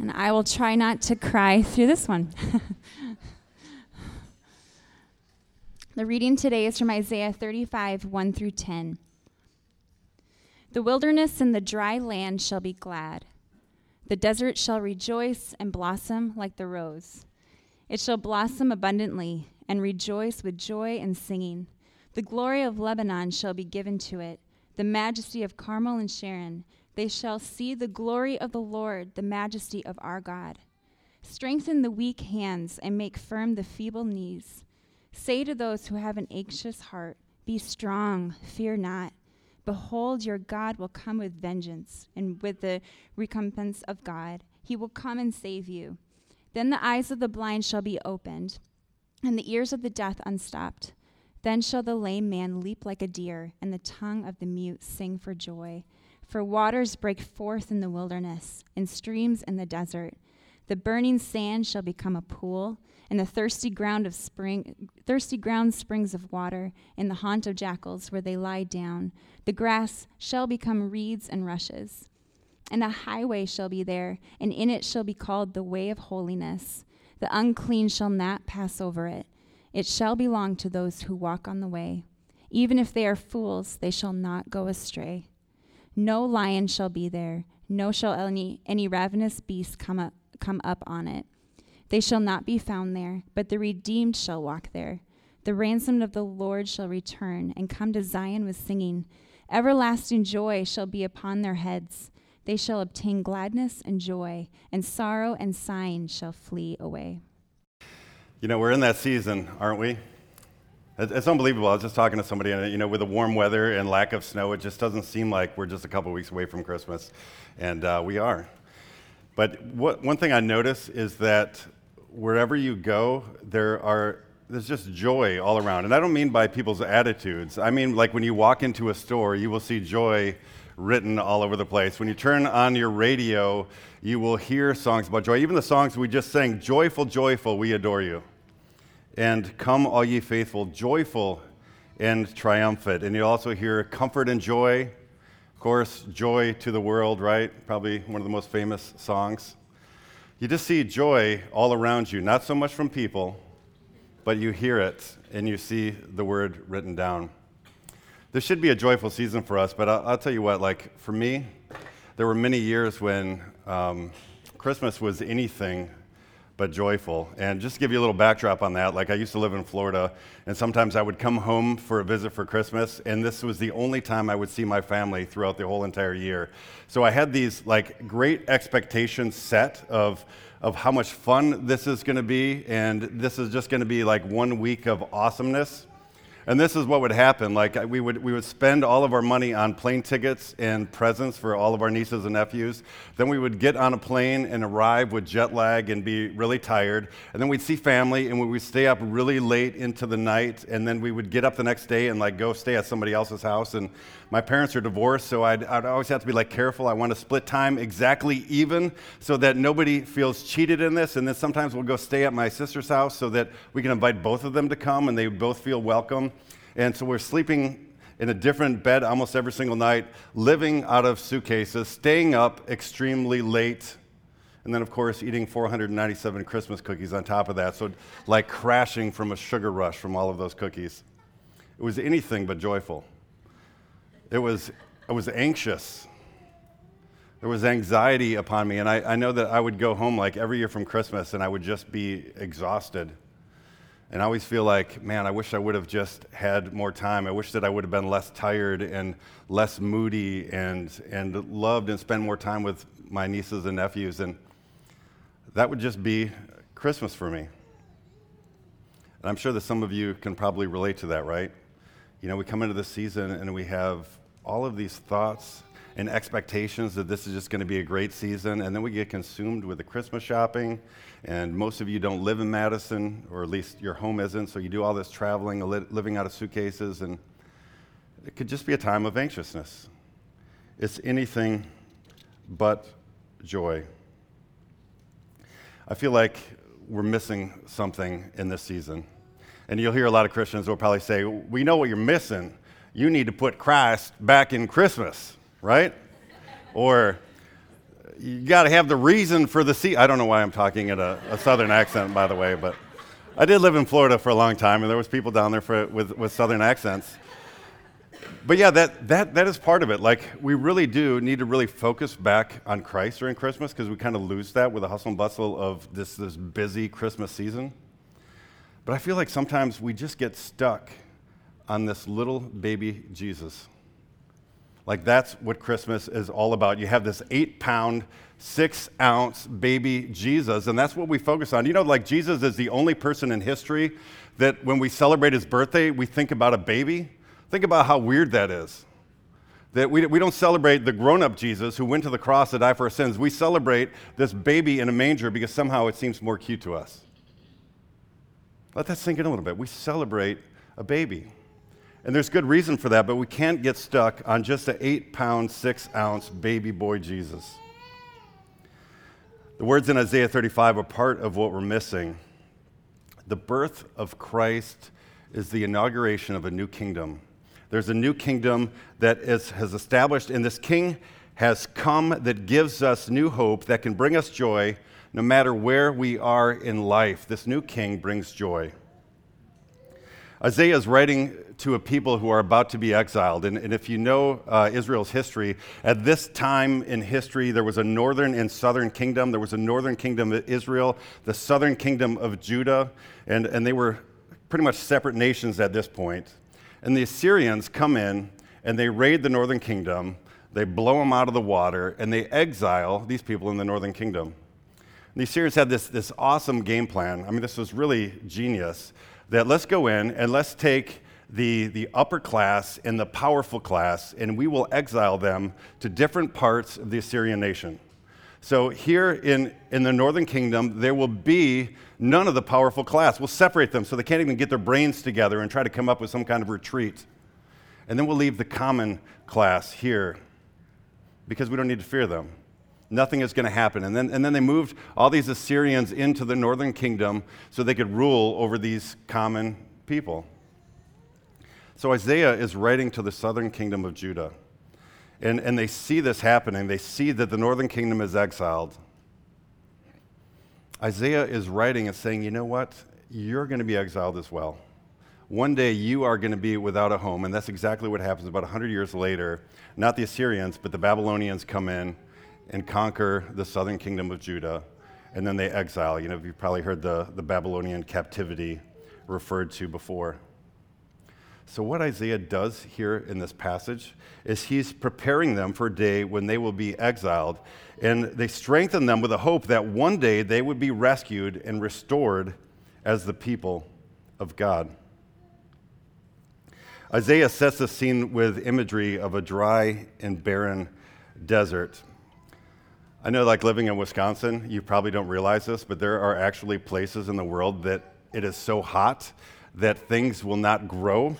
And I will try not to cry through this one. the reading today is from Isaiah 35, 1 through 10. The wilderness and the dry land shall be glad. The desert shall rejoice and blossom like the rose. It shall blossom abundantly and rejoice with joy and singing. The glory of Lebanon shall be given to it, the majesty of Carmel and Sharon. They shall see the glory of the Lord, the majesty of our God. Strengthen the weak hands and make firm the feeble knees. Say to those who have an anxious heart, Be strong, fear not. Behold, your God will come with vengeance and with the recompense of God. He will come and save you. Then the eyes of the blind shall be opened, and the ears of the deaf unstopped. Then shall the lame man leap like a deer, and the tongue of the mute sing for joy. For waters break forth in the wilderness, and streams in the desert. The burning sand shall become a pool, and the thirsty ground of spring thirsty ground springs of water, in the haunt of jackals where they lie down. The grass shall become reeds and rushes. And a highway shall be there, and in it shall be called the way of holiness. The unclean shall not pass over it. It shall belong to those who walk on the way. Even if they are fools, they shall not go astray. No lion shall be there, no shall any, any ravenous beast come up, come up on it. They shall not be found there, but the redeemed shall walk there. The ransomed of the Lord shall return and come to Zion with singing. Everlasting joy shall be upon their heads. They shall obtain gladness and joy, and sorrow and sighing shall flee away. You know, we're in that season, aren't we? It's unbelievable. I was just talking to somebody, and you know, with the warm weather and lack of snow, it just doesn't seem like we're just a couple weeks away from Christmas, and uh, we are. But what, one thing I notice is that wherever you go, there are there's just joy all around. And I don't mean by people's attitudes. I mean like when you walk into a store, you will see joy written all over the place. When you turn on your radio, you will hear songs about joy. Even the songs we just sang, Joyful, Joyful, We Adore You. And Come, All Ye Faithful, Joyful and Triumphant. And you also hear Comfort and Joy. Of course, Joy to the World, right? Probably one of the most famous songs. You just see joy all around you, not so much from people, but you hear it and you see the word written down. This should be a joyful season for us, but I'll, I'll tell you what, like for me, there were many years when um, Christmas was anything but joyful. And just to give you a little backdrop on that, like I used to live in Florida, and sometimes I would come home for a visit for Christmas, and this was the only time I would see my family throughout the whole entire year. So I had these like great expectations set of of how much fun this is going to be, and this is just going to be like one week of awesomeness. And this is what would happen. Like we would, we would spend all of our money on plane tickets and presents for all of our nieces and nephews. Then we would get on a plane and arrive with jet lag and be really tired. And then we'd see family and we would stay up really late into the night. And then we would get up the next day and like go stay at somebody else's house. And my parents are divorced, so I'd, I'd always have to be like careful. I want to split time exactly even so that nobody feels cheated in this. And then sometimes we'll go stay at my sister's house so that we can invite both of them to come and they both feel welcome. And so we're sleeping in a different bed almost every single night, living out of suitcases, staying up extremely late, and then, of course, eating 497 Christmas cookies on top of that. So, like crashing from a sugar rush from all of those cookies. It was anything but joyful. It was, I was anxious. There was anxiety upon me, and I, I know that I would go home like every year from Christmas and I would just be exhausted. And I always feel like, man, I wish I would have just had more time. I wish that I would have been less tired and less moody and, and loved and spent more time with my nieces and nephews. And that would just be Christmas for me. And I'm sure that some of you can probably relate to that, right? You know, we come into this season and we have all of these thoughts and expectations that this is just going to be a great season, and then we get consumed with the Christmas shopping. And most of you don't live in Madison, or at least your home isn't, so you do all this traveling, living out of suitcases, and it could just be a time of anxiousness. It's anything but joy. I feel like we're missing something in this season. And you'll hear a lot of Christians will probably say, We know what you're missing. You need to put Christ back in Christmas right? or you got to have the reason for the season. I don't know why I'm talking in a, a, southern accent, by the way, but I did live in Florida for a long time, and there was people down there for, with, with southern accents. But yeah, that, that, that is part of it. Like, we really do need to really focus back on Christ during Christmas because we kind of lose that with the hustle and bustle of this, this busy Christmas season. But I feel like sometimes we just get stuck on this little baby Jesus. Like that's what Christmas is all about. You have this eight pound, six ounce baby Jesus, and that's what we focus on. You know, like Jesus is the only person in history that when we celebrate his birthday, we think about a baby. Think about how weird that is. That we, we don't celebrate the grown up Jesus who went to the cross to die for our sins. We celebrate this baby in a manger because somehow it seems more cute to us. Let that sink in a little bit. We celebrate a baby. And there's good reason for that, but we can't get stuck on just an eight pound, six ounce baby boy Jesus. The words in Isaiah 35 are part of what we're missing. The birth of Christ is the inauguration of a new kingdom. There's a new kingdom that is, has established, and this king has come that gives us new hope that can bring us joy no matter where we are in life. This new king brings joy. Isaiah is writing to a people who are about to be exiled. And, and if you know uh, Israel's history, at this time in history, there was a northern and southern kingdom. There was a northern kingdom of Israel, the southern kingdom of Judah, and, and they were pretty much separate nations at this point. And the Assyrians come in and they raid the northern kingdom, they blow them out of the water, and they exile these people in the northern kingdom. And the Assyrians had this, this awesome game plan. I mean, this was really genius that let's go in and let's take the, the upper class and the powerful class, and we will exile them to different parts of the Assyrian nation. So, here in, in the northern kingdom, there will be none of the powerful class. We'll separate them so they can't even get their brains together and try to come up with some kind of retreat. And then we'll leave the common class here because we don't need to fear them. Nothing is going to happen. And then, and then they moved all these Assyrians into the northern kingdom so they could rule over these common people. So Isaiah is writing to the southern kingdom of Judah. And, and they see this happening. They see that the northern kingdom is exiled. Isaiah is writing and saying, you know what? You're going to be exiled as well. One day you are going to be without a home. And that's exactly what happens about 100 years later. Not the Assyrians, but the Babylonians come in and conquer the southern kingdom of Judah, and then they exile. You know, you've probably heard the, the Babylonian captivity referred to before. So, what Isaiah does here in this passage is he's preparing them for a day when they will be exiled, and they strengthen them with a hope that one day they would be rescued and restored as the people of God. Isaiah sets the scene with imagery of a dry and barren desert. I know, like living in Wisconsin, you probably don't realize this, but there are actually places in the world that it is so hot that things will not grow.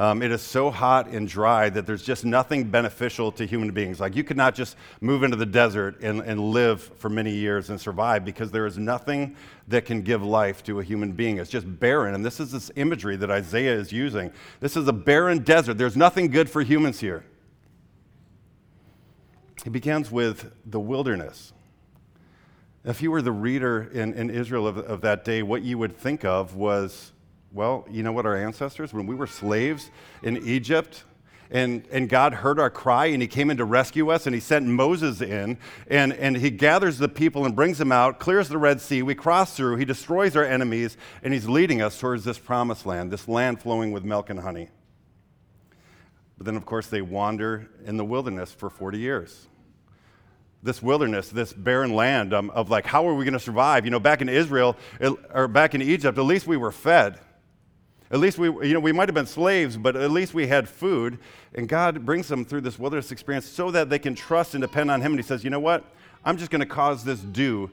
Um, it is so hot and dry that there's just nothing beneficial to human beings. Like, you could not just move into the desert and, and live for many years and survive because there is nothing that can give life to a human being. It's just barren. And this is this imagery that Isaiah is using. This is a barren desert. There's nothing good for humans here. He begins with the wilderness. If you were the reader in, in Israel of, of that day, what you would think of was, well, you know what, our ancestors, when we were slaves in Egypt, and, and God heard our cry and he came in to rescue us and he sent Moses in and, and he gathers the people and brings them out, clears the Red Sea. We cross through, he destroys our enemies, and he's leading us towards this promised land, this land flowing with milk and honey. But then, of course, they wander in the wilderness for 40 years this wilderness, this barren land um, of like, how are we going to survive? You know, back in Israel it, or back in Egypt, at least we were fed. At least we, you know, we might have been slaves, but at least we had food. And God brings them through this wilderness experience so that they can trust and depend on Him. And He says, you know what? I'm just going to cause this dew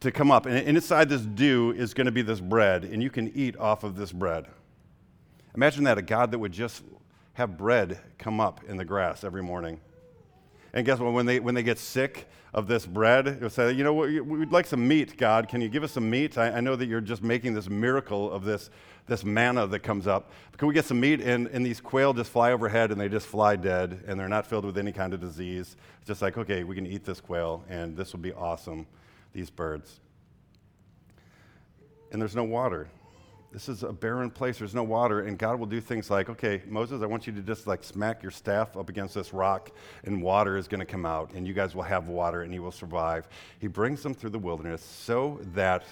to come up. And inside this dew is going to be this bread, and you can eat off of this bread. Imagine that a God that would just have bread come up in the grass every morning. And guess what? When they, when they get sick, of this bread. they'll say, you know, we'd like some meat, God. Can you give us some meat? I, I know that you're just making this miracle of this, this manna that comes up. Can we get some meat? And, and these quail just fly overhead and they just fly dead and they're not filled with any kind of disease. It's just like, okay, we can eat this quail and this will be awesome, these birds. And there's no water. This is a barren place. There's no water. And God will do things like, okay, Moses, I want you to just like smack your staff up against this rock, and water is going to come out, and you guys will have water, and you will survive. He brings them through the wilderness so that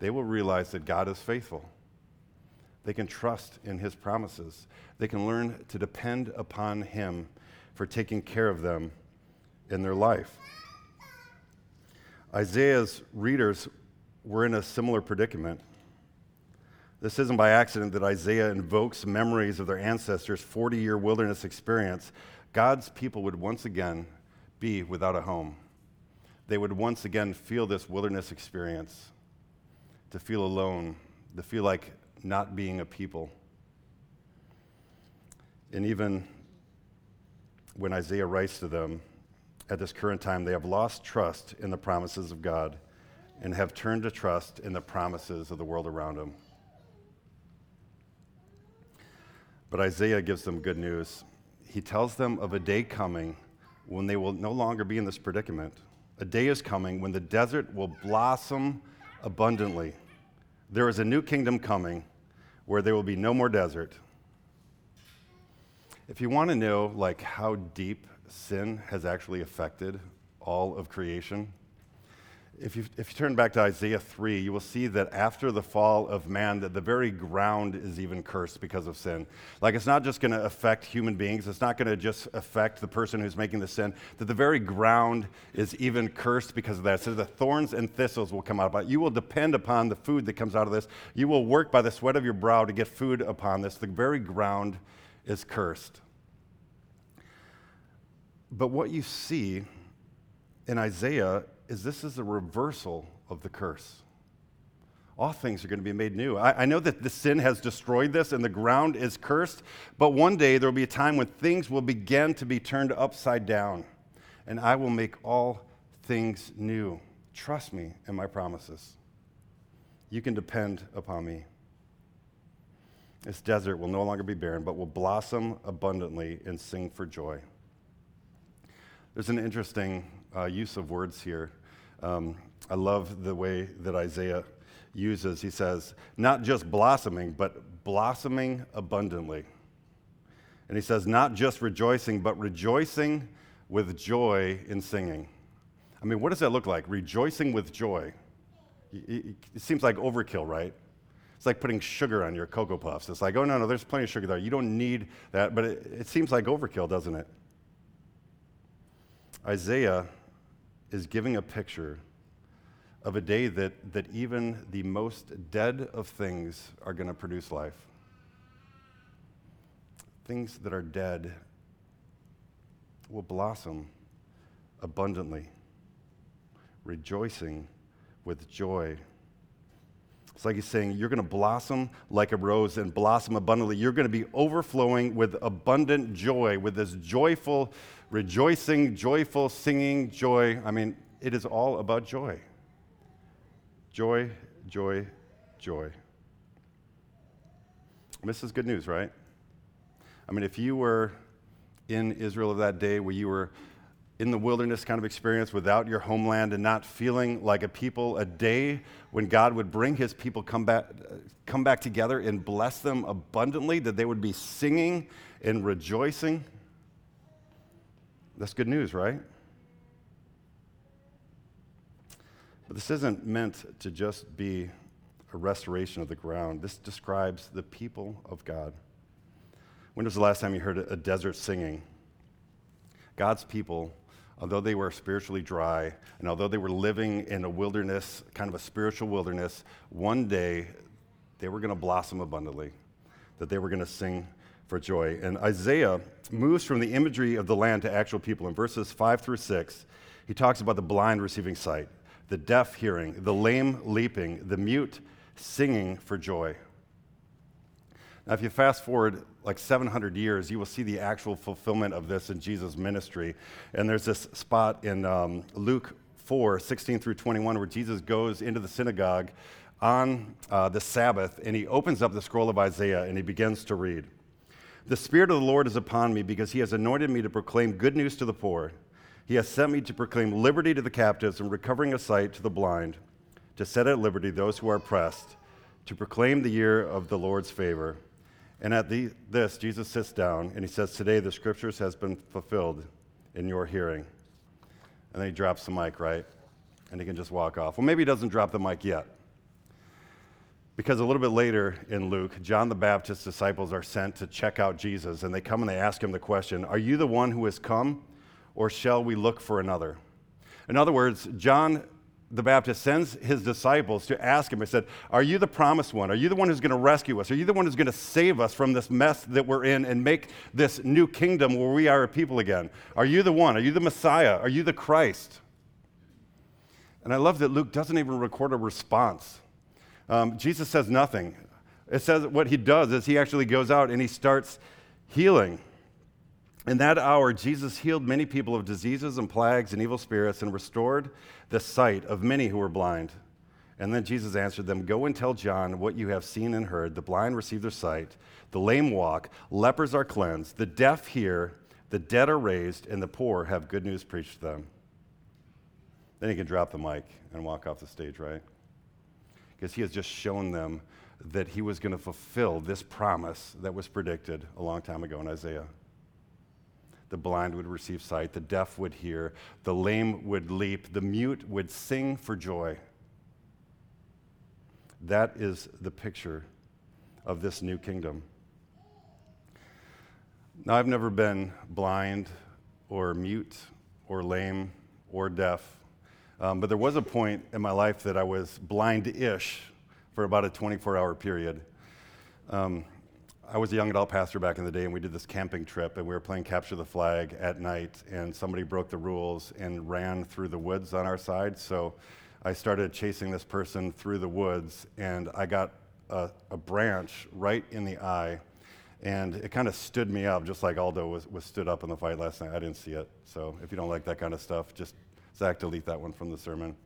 they will realize that God is faithful. They can trust in his promises. They can learn to depend upon him for taking care of them in their life. Isaiah's readers were in a similar predicament. This isn't by accident that Isaiah invokes memories of their ancestors' 40 year wilderness experience. God's people would once again be without a home. They would once again feel this wilderness experience, to feel alone, to feel like not being a people. And even when Isaiah writes to them at this current time, they have lost trust in the promises of God and have turned to trust in the promises of the world around them. But Isaiah gives them good news. He tells them of a day coming when they will no longer be in this predicament. A day is coming when the desert will blossom abundantly. There is a new kingdom coming where there will be no more desert. If you want to know like how deep sin has actually affected all of creation, if you, if you turn back to Isaiah 3, you will see that after the fall of man, that the very ground is even cursed because of sin. Like it's not just going to affect human beings, it's not going to just affect the person who's making the sin, that the very ground is even cursed because of that. So the thorns and thistles will come out. But you will depend upon the food that comes out of this. You will work by the sweat of your brow to get food upon this. The very ground is cursed. But what you see in Isaiah is this is a reversal of the curse. All things are going to be made new. I, I, know that the sin has destroyed this and the ground is cursed, but one day there will be a time when things will begin to be turned upside down, and I will make all things new. Trust me and my promises. You can depend upon me. This desert will no longer be barren, but will blossom abundantly and sing for joy. There's an interesting uh, use of words here. Um, I love the way that Isaiah uses. He says, not just blossoming, but blossoming abundantly. And he says, not just rejoicing, but rejoicing with joy in singing. I mean, what does that look like? Rejoicing with joy. It seems like overkill, right? It's like putting sugar on your Cocoa Puffs. It's like, oh, no, no, there's plenty of sugar there. You don't need that. But it, it seems like overkill, doesn't it? Isaiah is giving a picture of a day that, that even the most dead of things are going to produce life. Things that are dead will blossom abundantly, rejoicing with joy. It's like he's saying, You're going to blossom like a rose and blossom abundantly. You're going to be overflowing with abundant joy, with this joyful rejoicing, joyful, singing, joy. I mean, it is all about joy. Joy, joy, joy. This is good news, right? I mean, if you were in Israel of that day where you were in the wilderness kind of experience without your homeland and not feeling like a people, a day when God would bring his people come back, come back together and bless them abundantly, that they would be singing and rejoicing. That's good news, right? But this isn't meant to just be a restoration of the ground. This describes the people of God. When was the last time you heard a desert singing? God's people, although they were spiritually dry, and although they were living in a wilderness, kind of a spiritual wilderness, one day they were going to blossom abundantly, that they were going to sing for joy. And Isaiah moves from the imagery of the land to actual people. In verses 5 through 6, he talks about the blind receiving sight, the deaf hearing, the lame leaping, the mute singing for joy. Now, if you fast forward like 700 years, you will see the actual fulfillment of this in Jesus' ministry. And there's this spot in um, Luke 4 16 through 21 where Jesus goes into the synagogue on uh, the Sabbath and he opens up the scroll of Isaiah and he begins to read. The Spirit of the Lord is upon me because he has anointed me to proclaim good news to the poor. He has sent me to proclaim liberty to the captives and recovering of sight to the blind, to set at liberty those who are oppressed, to proclaim the year of the Lord's favor. And at the, this, Jesus sits down and he says, Today the scriptures has been fulfilled in your hearing. And then he drops the mic, right? And he can just walk off. Well, maybe he doesn't drop the mic yet. Because a little bit later in Luke, John the Baptist's disciples are sent to check out Jesus, and they come and they ask him the question Are you the one who has come, or shall we look for another? In other words, John the Baptist sends his disciples to ask him, he said, Are you the promised one? Are you the one who's going to rescue us? Are you the one who's going to save us from this mess that we're in and make this new kingdom where we are a people again? Are you the one? Are you the Messiah? Are you the Christ? And I love that Luke doesn't even record a response. Um, Jesus says nothing. It says what he does is he actually goes out and he starts healing. In that hour, Jesus healed many people of diseases and plagues and evil spirits and restored the sight of many who were blind. And then Jesus answered them Go and tell John what you have seen and heard. The blind receive their sight, the lame walk, lepers are cleansed, the deaf hear, the dead are raised, and the poor have good news preached to them. Then he can drop the mic and walk off the stage, right? Because he has just shown them that he was going to fulfill this promise that was predicted a long time ago in Isaiah the blind would receive sight, the deaf would hear, the lame would leap, the mute would sing for joy. That is the picture of this new kingdom. Now, I've never been blind or mute or lame or deaf, um, but there was a point in my life that I was blind ish for about a 24 hour period. Um, I was a young adult pastor back in the day, and we did this camping trip, and we were playing capture the flag at night, and somebody broke the rules and ran through the woods on our side. So I started chasing this person through the woods, and I got a, a branch right in the eye, and it kind of stood me up, just like Aldo was, was stood up in the fight last night. I didn't see it. So if you don't like that kind of stuff, just Zach, delete that one from the sermon.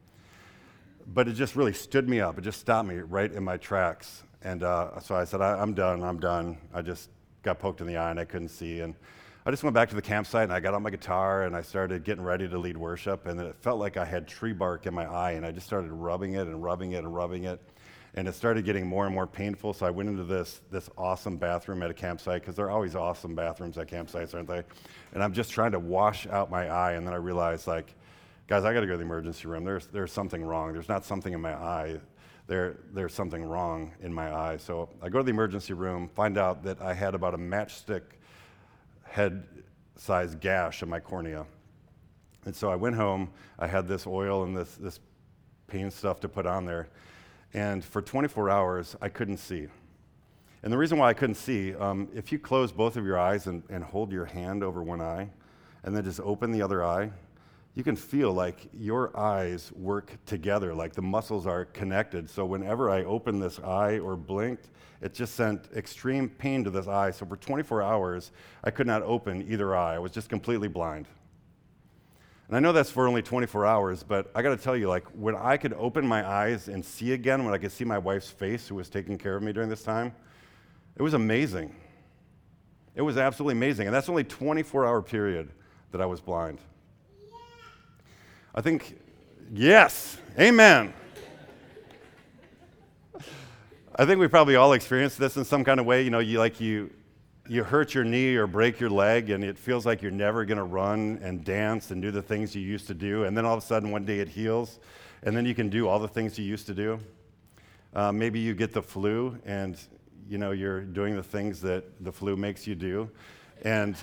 But it just really stood me up. It just stopped me right in my tracks. And uh, so I said, I, am done, I'm done. I just got poked in the eye and I couldn't see. And I just went back to the campsite and I got on my guitar and I started getting ready to lead worship. And it felt like I had tree bark in my eye and I just started rubbing it and rubbing it and rubbing it. And it started getting more and more painful. So I went into this, this awesome bathroom at a campsite because they're always awesome bathrooms at campsites, aren't they? And I'm just trying to wash out my eye. And then I realized, like, guys, I got to go to the emergency room. There's, there's something wrong. There's not something in my eye there, there's something wrong in my eye. So I go to the emergency room, find out that I had about a matchstick head size gash in my cornea. And so I went home, I had this oil and this, this pain stuff to put on there. And for 24 hours, I couldn't see. And the reason why I couldn't see, um, if you close both of your eyes and, and hold your hand over one eye, and then just open the other eye, you can feel like your eyes work together, like the muscles are connected. So whenever I opened this eye or blinked, it just sent extreme pain to this eye. So for 24 hours, I could not open either eye. I was just completely blind. And I know that's for only 24 hours, but I got to tell you, like, when I could open my eyes and see again, when I could see my wife's face who was taking care of me during this time, it was amazing. It was absolutely amazing. And that's only 24 hour period that I was blind. I think, yes, amen. I think we probably all experienced this in some kind of way. You know, you like you you hurt your knee or break your leg, and it feels like you're never going to run and dance and do the things you used to do. And then all of a sudden, one day it heals, and then you can do all the things you used to do. Uh, maybe you get the flu, and you know you're doing the things that the flu makes you do, and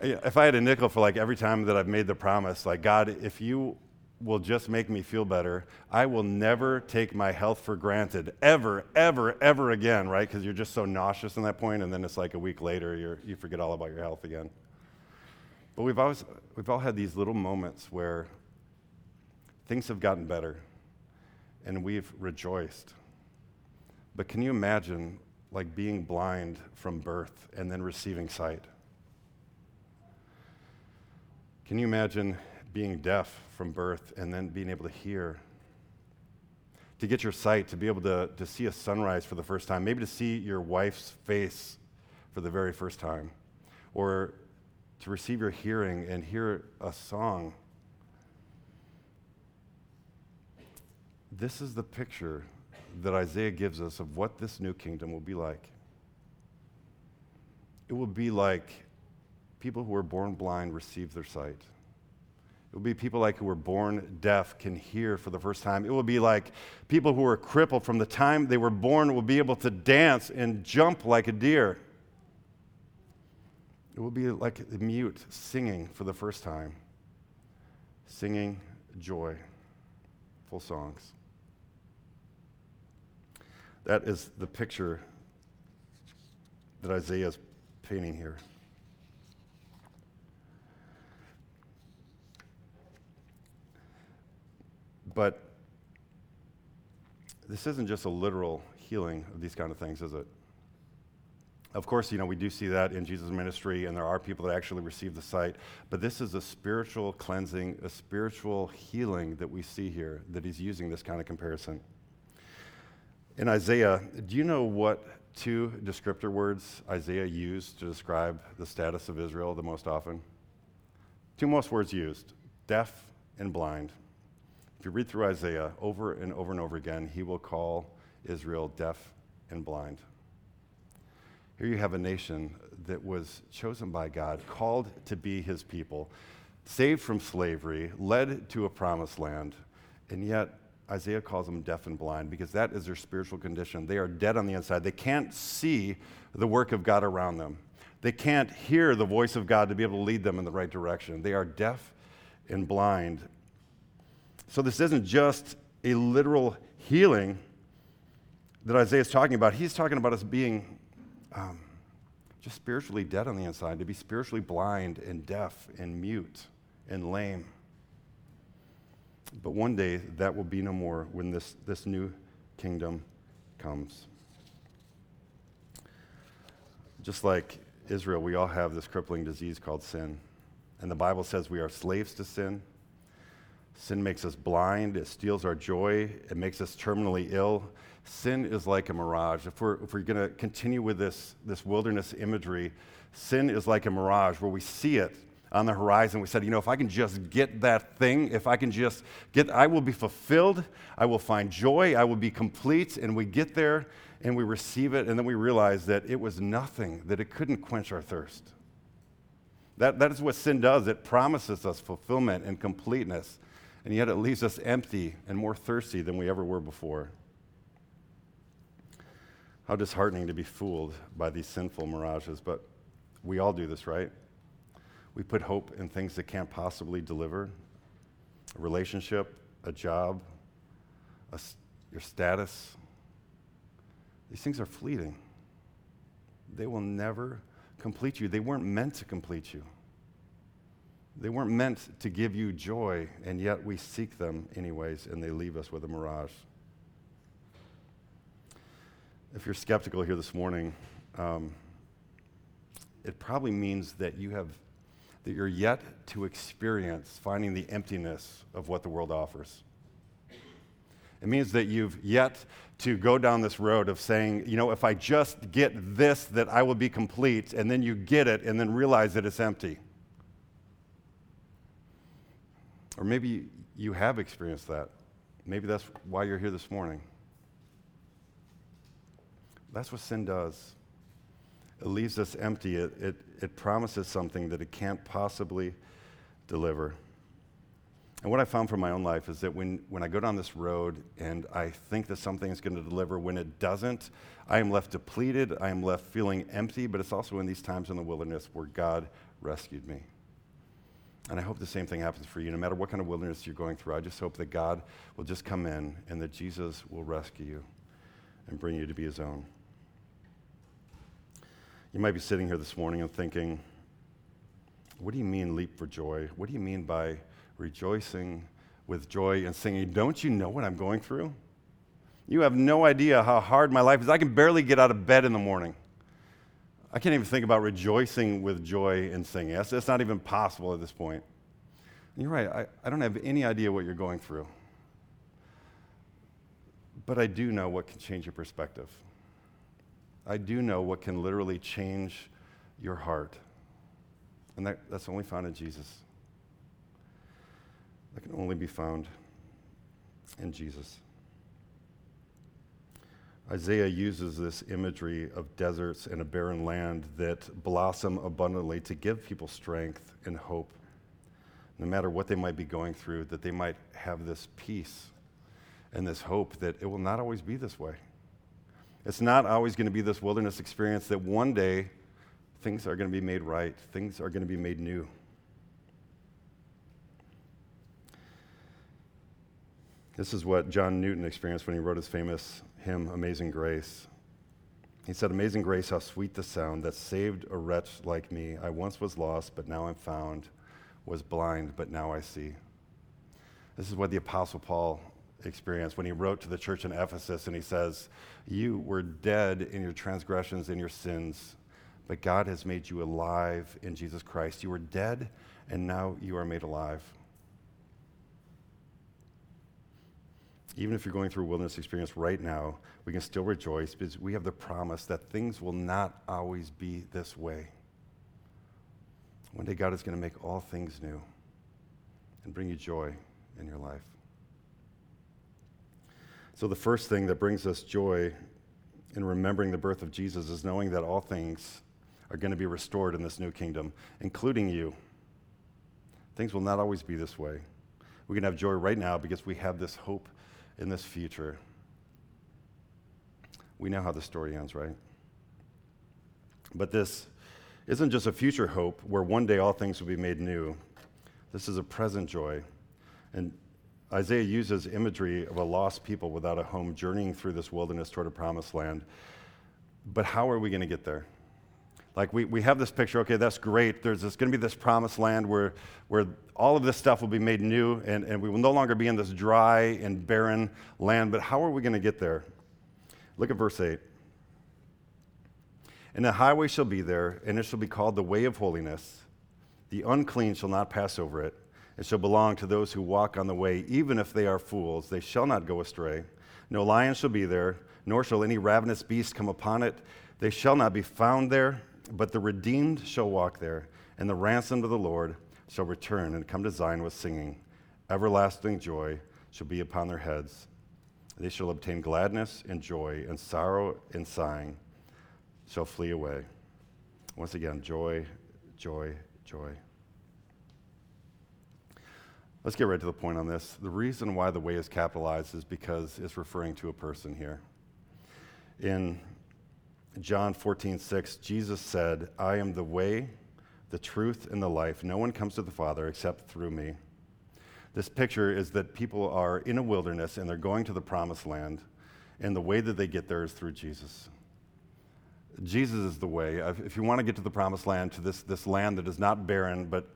if I had a nickel for like every time that I've made the promise, like, God, if you will just make me feel better, I will never take my health for granted, ever, ever, ever again, right? Because you're just so nauseous in that point, and then it's like a week later, you you forget all about your health again. But we've, always, we've all had these little moments where things have gotten better, and we've rejoiced. But can you imagine like being blind from birth and then receiving sight. Can you imagine being deaf from birth and then being able to hear? To get your sight, to be able to, to see a sunrise for the first time, maybe to see your wife's face for the very first time, or to receive your hearing and hear a song. This is the picture that Isaiah gives us of what this new kingdom will be like. It will be like people who were born blind receive their sight. It will be people like who were born deaf can hear for the first time. It will be like people who were crippled from the time they were born will be able to dance and jump like a deer. It will be like the mute singing for the first time, singing joy, full songs. That is the picture that Isaiah is painting here. But this isn't just a literal healing of these kind of things, is it? Of course, you know, we do see that in Jesus' ministry, and there are people that actually receive the sight. But this is a spiritual cleansing, a spiritual healing that we see here, that he's using this kind of comparison. In Isaiah, do you know what two descriptor words Isaiah used to describe the status of Israel the most often? Two most words used deaf and blind. If you read through Isaiah over and over and over again, he will call Israel deaf and blind. Here you have a nation that was chosen by God, called to be his people, saved from slavery, led to a promised land, and yet Isaiah calls them deaf and blind because that is their spiritual condition. They are dead on the inside. They can't see the work of God around them. They can't hear the voice of God to be able to lead them in the right direction. They are deaf and blind. So, this isn't just a literal healing that Isaiah is talking about. He's talking about us being um, just spiritually dead on the inside, to be spiritually blind and deaf and mute and lame. But one day that will be no more when this, this new kingdom comes. Just like Israel, we all have this crippling disease called sin. And the Bible says we are slaves to sin. Sin makes us blind, it steals our joy, it makes us terminally ill. Sin is like a mirage. If we're, if we're going to continue with this, this wilderness imagery, sin is like a mirage where we see it on the horizon. We said, you know, if I can just get that thing, if I can just get, I will be fulfilled, I will find joy, I will be complete. And we get there and we receive it, and then we realize that it was nothing, that it couldn't quench our thirst. That, that is what sin does. It promises us fulfillment and completeness, and yet it leaves us empty and more thirsty than we ever were before. How disheartening to be fooled by these sinful mirages, but we all do this, right? We put hope in things that can't possibly deliver a relationship, a job, a, your status. These things are fleeting. They will never complete you. They weren't meant to complete you. They weren't meant to give you joy, and yet we seek them anyways, and they leave us with a mirage. If you're skeptical here this morning, um, it probably means that you have that you're yet to experience finding the emptiness of what the world offers. It means that you've yet to go down this road of saying, you know, if I just get this, that I will be complete, and then you get it and then realize that it's empty. Or maybe you have experienced that. Maybe that's why you're here this morning. That's what sin does it leaves us empty. It, it, it promises something that it can't possibly deliver. And what I found from my own life is that when, when I go down this road and I think that something is going to deliver, when it doesn't, I am left depleted. I am left feeling empty, but it's also in these times in the wilderness where God rescued me. And I hope the same thing happens for you. No matter what kind of wilderness you're going through, I just hope that God will just come in and that Jesus will rescue you and bring you to be his own. You might be sitting here this morning and thinking, what do you mean leap for joy? What do you mean by rejoicing with joy and singing? Don't you know what I'm going through? You have no idea how hard my life is. I can barely get out of bed in the morning. I can't even think about rejoicing with joy and singing. That's, that's not even possible at this point. And you're right, I, I don't have any idea what you're going through. But I do know what can change your perspective. I do know what can literally change your heart. And that, that's only found in Jesus. That can only be found in Jesus. Isaiah uses this imagery of deserts and a barren land that blossom abundantly to give people strength and hope, no matter what they might be going through, that they might have this peace and this hope that it will not always be this way. It's not always going to be this wilderness experience that one day things are going to be made right, things are going to be made new. This is what John Newton experienced when he wrote his famous hymn, Amazing Grace. He said, Amazing grace, how sweet the sound that saved a wretch like me. I once was lost, but now I'm found, was blind, but now I see. This is what the Apostle Paul experienced when he wrote to the church in Ephesus, and he says, You were dead in your transgressions and your sins, but God has made you alive in Jesus Christ. You were dead, and now you are made alive. Even if you're going through a wilderness experience right now, we can still rejoice because we have the promise that things will not always be this way. One day, God is going to make all things new and bring you joy in your life. So, the first thing that brings us joy in remembering the birth of Jesus is knowing that all things are going to be restored in this new kingdom, including you. Things will not always be this way. We can have joy right now because we have this hope in this future. We know how the story ends, right? But this isn't just a future hope where one day all things will be made new. This is a present joy. And Isaiah uses imagery of a lost people without a home journeying through this wilderness toward a promised land. But how are we going to get there? Like we, we have this picture, okay, that's great. There's going to be this promised land where, where all of this stuff will be made new and, and we will no longer be in this dry and barren land. But how are we going to get there? Look at verse 8. And a highway shall be there, and it shall be called the way of holiness. The unclean shall not pass over it. It shall belong to those who walk on the way, even if they are fools. They shall not go astray. No lion shall be there, nor shall any ravenous beast come upon it. They shall not be found there but the redeemed shall walk there, and the ransomed of the Lord shall return and come to Zion with singing. Everlasting joy shall be upon their heads. They shall obtain gladness and joy, and sorrow and sighing shall flee away. Once again, joy, joy, joy. Let's get right to the point on this. The reason why the way is capitalized is because it's referring to a person here. In John 14, 6, Jesus said, I am the way, the truth, and the life. No one comes to the Father except through me. This picture is that people are in a wilderness and they're going to the promised land, and the way that they get there is through Jesus. Jesus is the way. If you want to get to the promised land, to this, this land that is not barren, but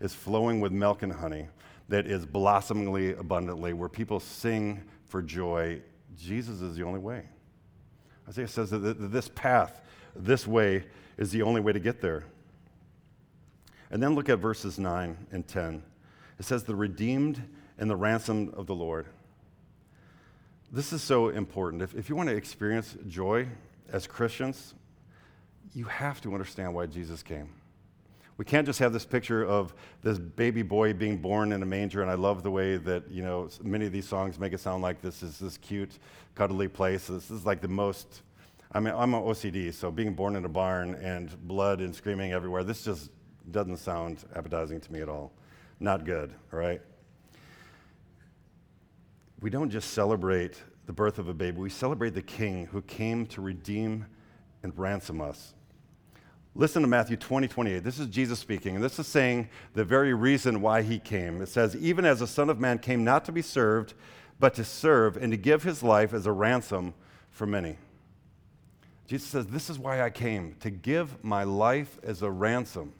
is flowing with milk and honey, that is blossomingly abundantly, where people sing for joy, Jesus is the only way. Isaiah says that this path, this way, is the only way to get there. And then look at verses 9 and 10. It says, The redeemed and the ransomed of the Lord. This is so important. If, if you want to experience joy as Christians, you have to understand why Jesus came. We can't just have this picture of this baby boy being born in a manger, and I love the way that, you know, many of these songs make it sound like this is this cute, cuddly place. This is like the most, I mean, I'm an OCD, so being born in a barn and blood and screaming everywhere, this just doesn't sound appetizing to me at all. Not good, all right? We don't just celebrate the birth of a baby, we celebrate the king who came to redeem and ransom us. Listen to Matthew 20, 28. This is Jesus speaking, and this is saying the very reason why he came. It says, Even as the Son of Man came not to be served, but to serve and to give his life as a ransom for many. Jesus says, This is why I came, to give my life as a ransom.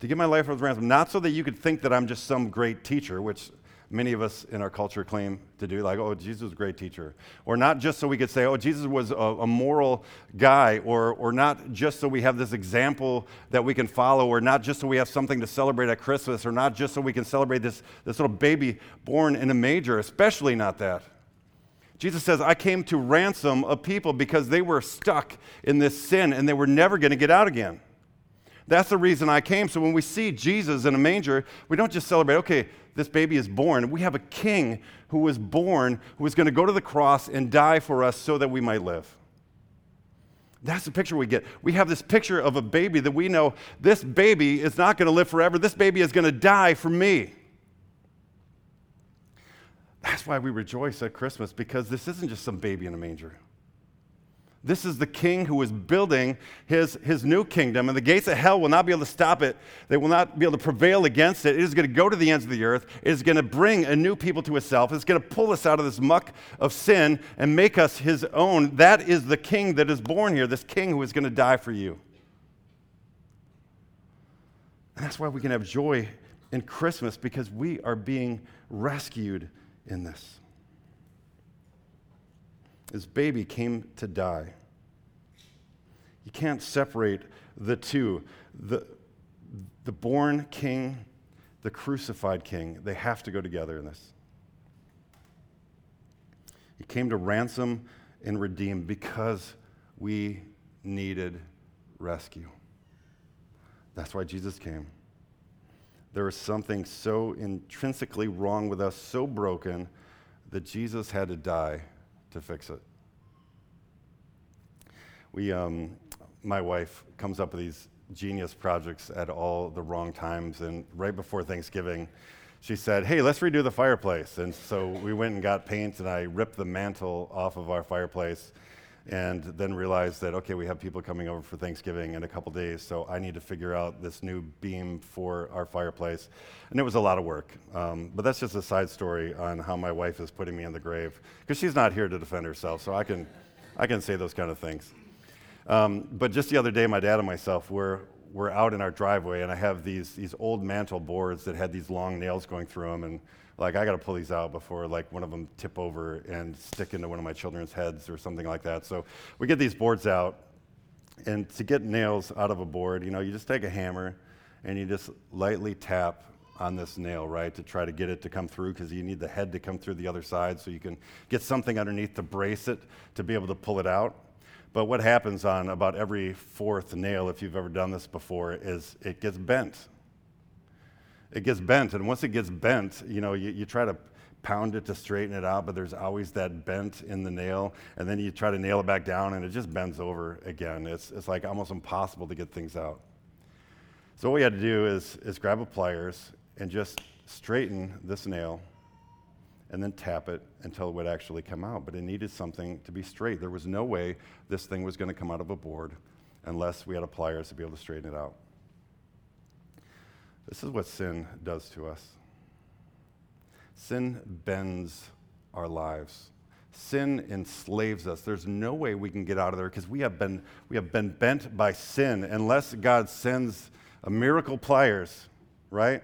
To give my life as a ransom, not so that you could think that I'm just some great teacher, which many of us in our culture claim to do, like, oh, Jesus was a great teacher. Or not just so we could say, oh, Jesus was a, a, moral guy, or, or not just so we have this example that we can follow, or not just so we have something to celebrate at Christmas, or not just so we can celebrate this, this little baby born in a manger, especially not that. Jesus says, I came to ransom a people because they were stuck in this sin and they were never going to get out again. That's the reason I came. So when we see Jesus in a manger, we don't just celebrate, okay, this baby is born. We have a king who was born, who was going to go to the cross and die for us so that we might live. That's the picture we get. We have this picture of a baby that we know this baby is not going to live forever. This baby is going to die for me. That's why we rejoice at Christmas because this isn't just some baby in a manger. This is the king who is building his, his new kingdom, and the gates of hell will not be able to stop it. They will not be able to prevail against it. It is going to go to the ends of the earth. It is going to bring a new people to itself. It's going to pull us out of this muck of sin and make us his own. That is the king that is born here, this king who is going to die for you. And that's why we can have joy in Christmas because we are being rescued in this. His baby came to die. You can't separate the two. The, the born king, the crucified king, they have to go together in this. He came to ransom and redeem because we needed rescue. That's why Jesus came. There was something so intrinsically wrong with us, so broken, that Jesus had to die to fix it. We, um, my wife comes up with these genius projects at all the wrong times, and right before Thanksgiving, she said, Hey, let's redo the fireplace. And so we went and got paint, and I ripped the mantle off of our fireplace and then realized that okay we have people coming over for thanksgiving in a couple days so i need to figure out this new beam for our fireplace. And it was a lot of work. Um, but that's just a side story on how my wife is putting me in the grave because she's not here to defend herself so i can i can say those kind of things. Um, but just the other day my dad and myself were were out in our driveway and i have these these old mantle boards that had these long nails going through them and like I got to pull these out before like one of them tip over and stick into one of my children's heads or something like that. So we get these boards out, and to get nails out of a board, you know, you just take a hammer and you just lightly tap on this nail, right, to try to get it to come through because you need the head to come through the other side so you can get something underneath to brace it to be able to pull it out. But what happens on about every fourth nail, if you've ever done this before, is it gets bent it gets bent. And once it gets bent, you know, you, you try to pound it to straighten it out, but there's always that bent in the nail. And then you try to nail it back down and it just bends over again. It's, it's like almost impossible to get things out. So what we had to do is, is grab a pliers and just straighten this nail and then tap it until it would actually come out. But it needed something to be straight. There was no way this thing was going to come out of a board unless we had a pliers to be able to straighten it out. This is what sin does to us sin bends our lives. Sin enslaves us. There's no way we can get out of there because we, have been, we have been bent by sin unless God sends a miracle pliers, right?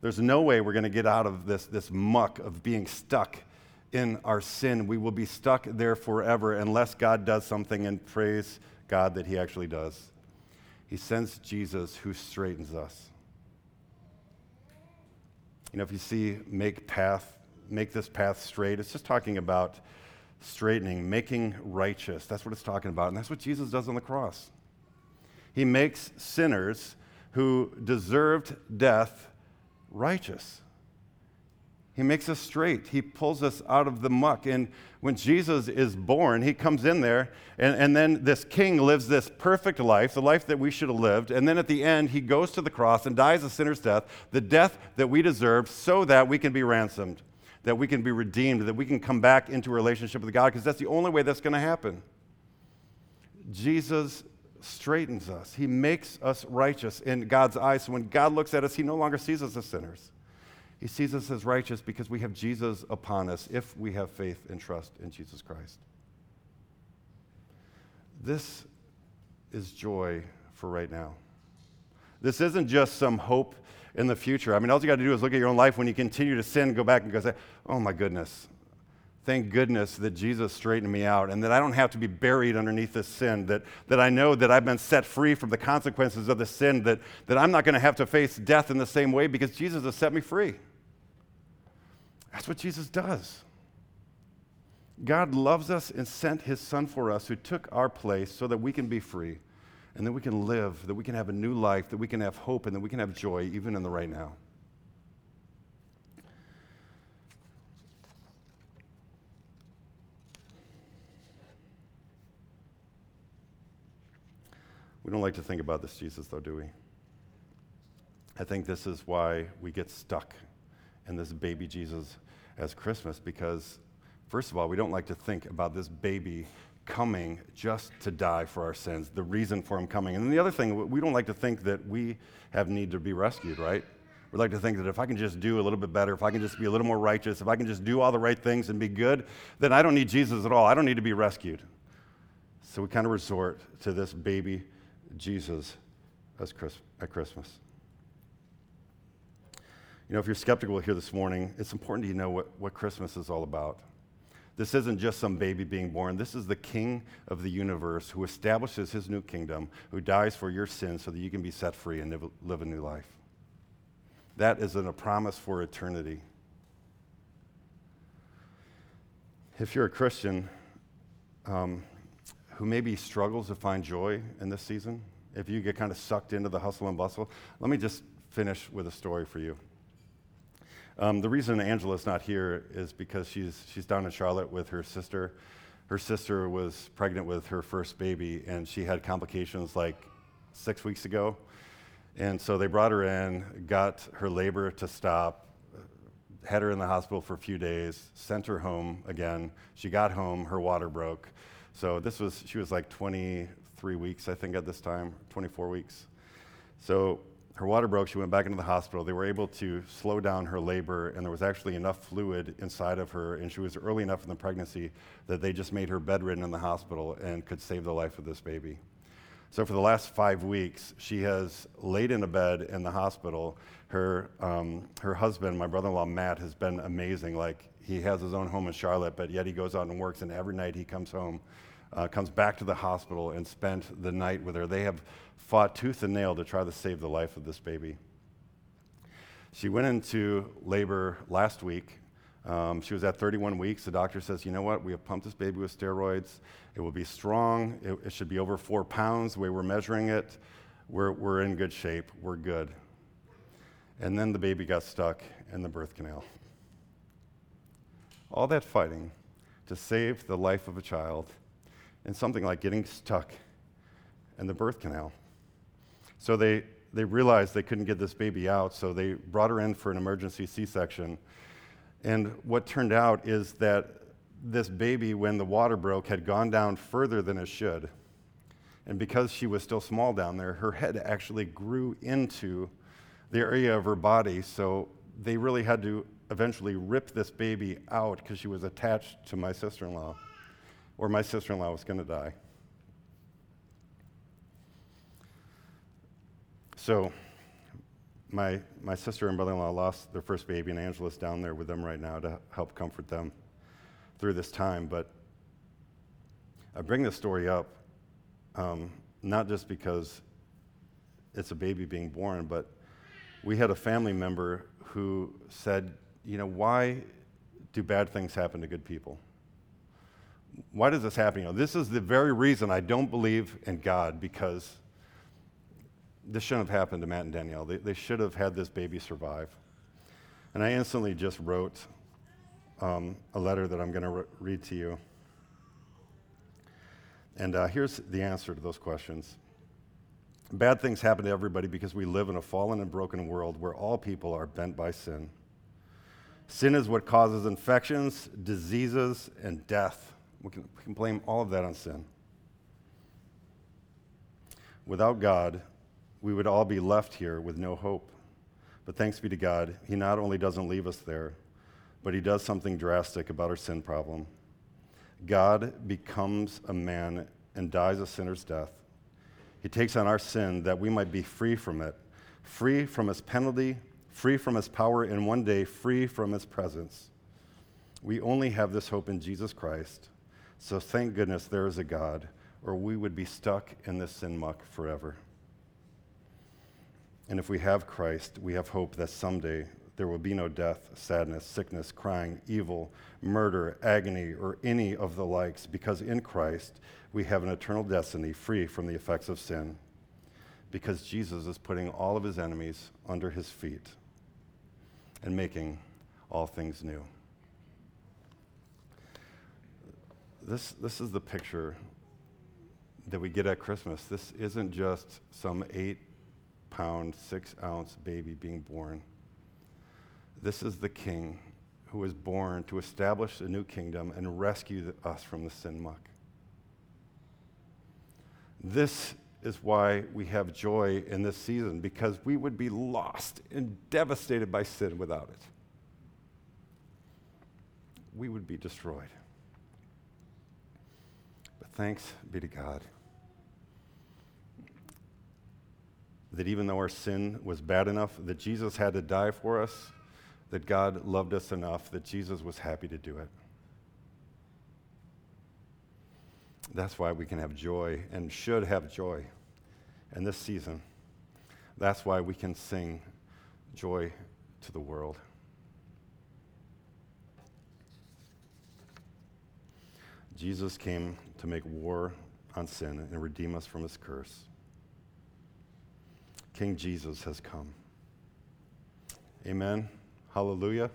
There's no way we're going to get out of this, this muck of being stuck in our sin. We will be stuck there forever unless God does something and praise God that He actually does. He sends Jesus who straightens us. You know, if you see make path, make this path straight, it's just talking about straightening, making righteous. That's what it's talking about. And that's what Jesus does on the cross. He makes sinners who deserved death righteous. He makes us straight. He pulls us out of the muck. And when Jesus is born, he comes in there, and, and then this king lives this perfect life, the life that we should have lived. And then at the end, he goes to the cross and dies a sinner's death, the death that we deserve, so that we can be ransomed, that we can be redeemed, that we can come back into a relationship with God, because that's the only way that's going to happen. Jesus straightens us, he makes us righteous in God's eyes. So when God looks at us, he no longer sees us as sinners. He sees us as righteous because we have Jesus upon us if we have faith and trust in Jesus Christ. This is joy for right now. This isn't just some hope in the future. I mean, all you got to do is look at your own life when you continue to sin, go back and go say, oh my goodness, thank goodness that Jesus straightened me out and that I don't have to be buried underneath this sin, that, that I know that I've been set free from the consequences of the sin, that, that I'm not going to have to face death in the same way because Jesus has set me free. That's what Jesus does. God loves us and sent his son for us who took our place so that we can be free and that we can live, that we can have a new life, that we can have hope, and that we can have joy even in the right now. We don't like to think about this Jesus, though, do we? I think this is why we get stuck in this baby Jesus as Christmas because, first of all, we don't like to think about this baby coming just to die for our sins, the reason for him coming. And then the other thing, we don't like to think that we have need to be rescued, right? We like to think that if I can just do a little bit better, if I can just be a little more righteous, if I can just do all the right things and be good, then I don't need Jesus at all. I don't need to be rescued. So we kind of resort to this baby Jesus at Christmas. You know, if you're skeptical here this morning, it's important to you know what, what Christmas is all about. This isn't just some baby being born. This is the King of the universe who establishes his new kingdom, who dies for your sins so that you can be set free and live, live a new life. That is a promise for eternity. If you're a Christian um, who maybe struggles to find joy in this season, if you get kind of sucked into the hustle and bustle, let me just finish with a story for you. Um, the reason Angela's not here is because she's, she's down in Charlotte with her sister. Her sister was pregnant with her first baby, and she had complications like six weeks ago. And so they brought her in, got her labor to stop, had her in the hospital for a few days, sent her home again. She got home, her water broke. So this was, she was like 23 weeks, I think, at this time, 24 weeks. So her water broke. She went back into the hospital. They were able to slow down her labor, and there was actually enough fluid inside of her, and she was early enough in the pregnancy that they just made her bedridden in the hospital and could save the life of this baby. So, for the last five weeks, she has laid in a bed in the hospital. Her, um, her husband, my brother in law Matt, has been amazing. Like, he has his own home in Charlotte, but yet he goes out and works, and every night he comes home, uh, comes back to the hospital, and spent the night with her. They have fought tooth and nail to try to save the life of this baby. She went into labor last week. Um, she was at 31 weeks. The doctor says, you know what? We have pumped this baby with steroids. It will be strong. It, it should be over four pounds the way we're measuring it. We're, we're in good shape. We're good. And then the baby got stuck in the birth canal. All that fighting to save the life of a child and something like getting stuck in the birth canal. So they, they realized they couldn't get this baby out, so they brought her in for an emergency C section. And what turned out is that this baby, when the water broke, had gone down further than it should. And because she was still small down there, her head actually grew into the area of her body. So they really had to eventually rip this baby out because she was attached to my sister in law, or my sister in law was going to die. So, my, my sister and brother in law lost their first baby, and Angela's down there with them right now to help comfort them through this time. But I bring this story up um, not just because it's a baby being born, but we had a family member who said, You know, why do bad things happen to good people? Why does this happen? You know, this is the very reason I don't believe in God because this shouldn't have happened to Matt and Danielle. They, they should have had this baby survive. And I instantly just wrote um, a letter that I'm going to re- read to you. And uh, here's the answer to those questions. Bad things happen to everybody because we live in a fallen and broken world where all people are bent by sin. Sin is what causes infections, diseases, and death. We can, we can blame all of that on sin. Without God, we would all be left here with no hope. But thanks be to God, He not only doesn't leave us there, but He does something drastic about our sin problem. God becomes a man and dies a sinner's death. He takes on our sin that we might be free from it, free from his penalty, free from his power, and one day free from his presence. We only have this hope in Jesus Christ. So thank goodness there is a God, or we would be stuck in this sin muck forever. And if we have Christ, we have hope that someday there will be no death, sadness, sickness, crying, evil, murder, agony, or any of the likes, because in Christ we have an eternal destiny free from the effects of sin. Because Jesus is putting all of his enemies under his feet and making all things new. This, this is the picture that we get at Christmas. This isn't just some eight pound, six ounce baby being born. This is the king who was born to establish a new kingdom and rescue us from the sin muck. This is why we have joy in this season, because we would be lost and devastated by sin without it. We would be destroyed. But thanks be to God that even though our sin was bad enough that Jesus had to die for us, that God loved us enough that Jesus was happy to do it. That's why we can have joy and should have joy in this season. That's why we can sing joy to the world. Jesus came to make war on sin and redeem us from his curse. King Jesus has come. Amen. Hallelujah.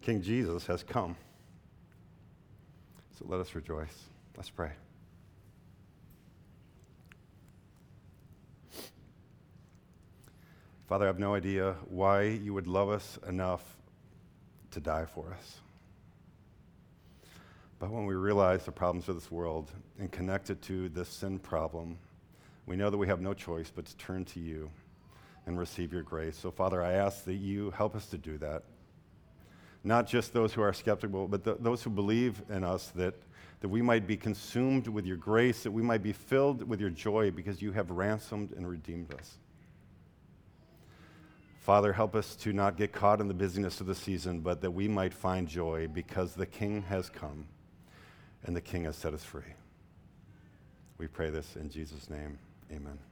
King Jesus has come. So let us rejoice. Let's pray. Father, I have no idea why you would love us enough to die for us. But when we realize the problems of this world and connect it to this sin problem, we know that we have no choice but to turn to you and receive your grace. So, Father, I ask that you help us to do that. Not just those who are skeptical, but th- those who believe in us that, that we might be consumed with your grace, that we might be filled with your joy because you have ransomed and redeemed us. Father, help us to not get caught in the busyness of the season, but that we might find joy because the King has come and the King has set us free. We pray this in Jesus' name. Amen.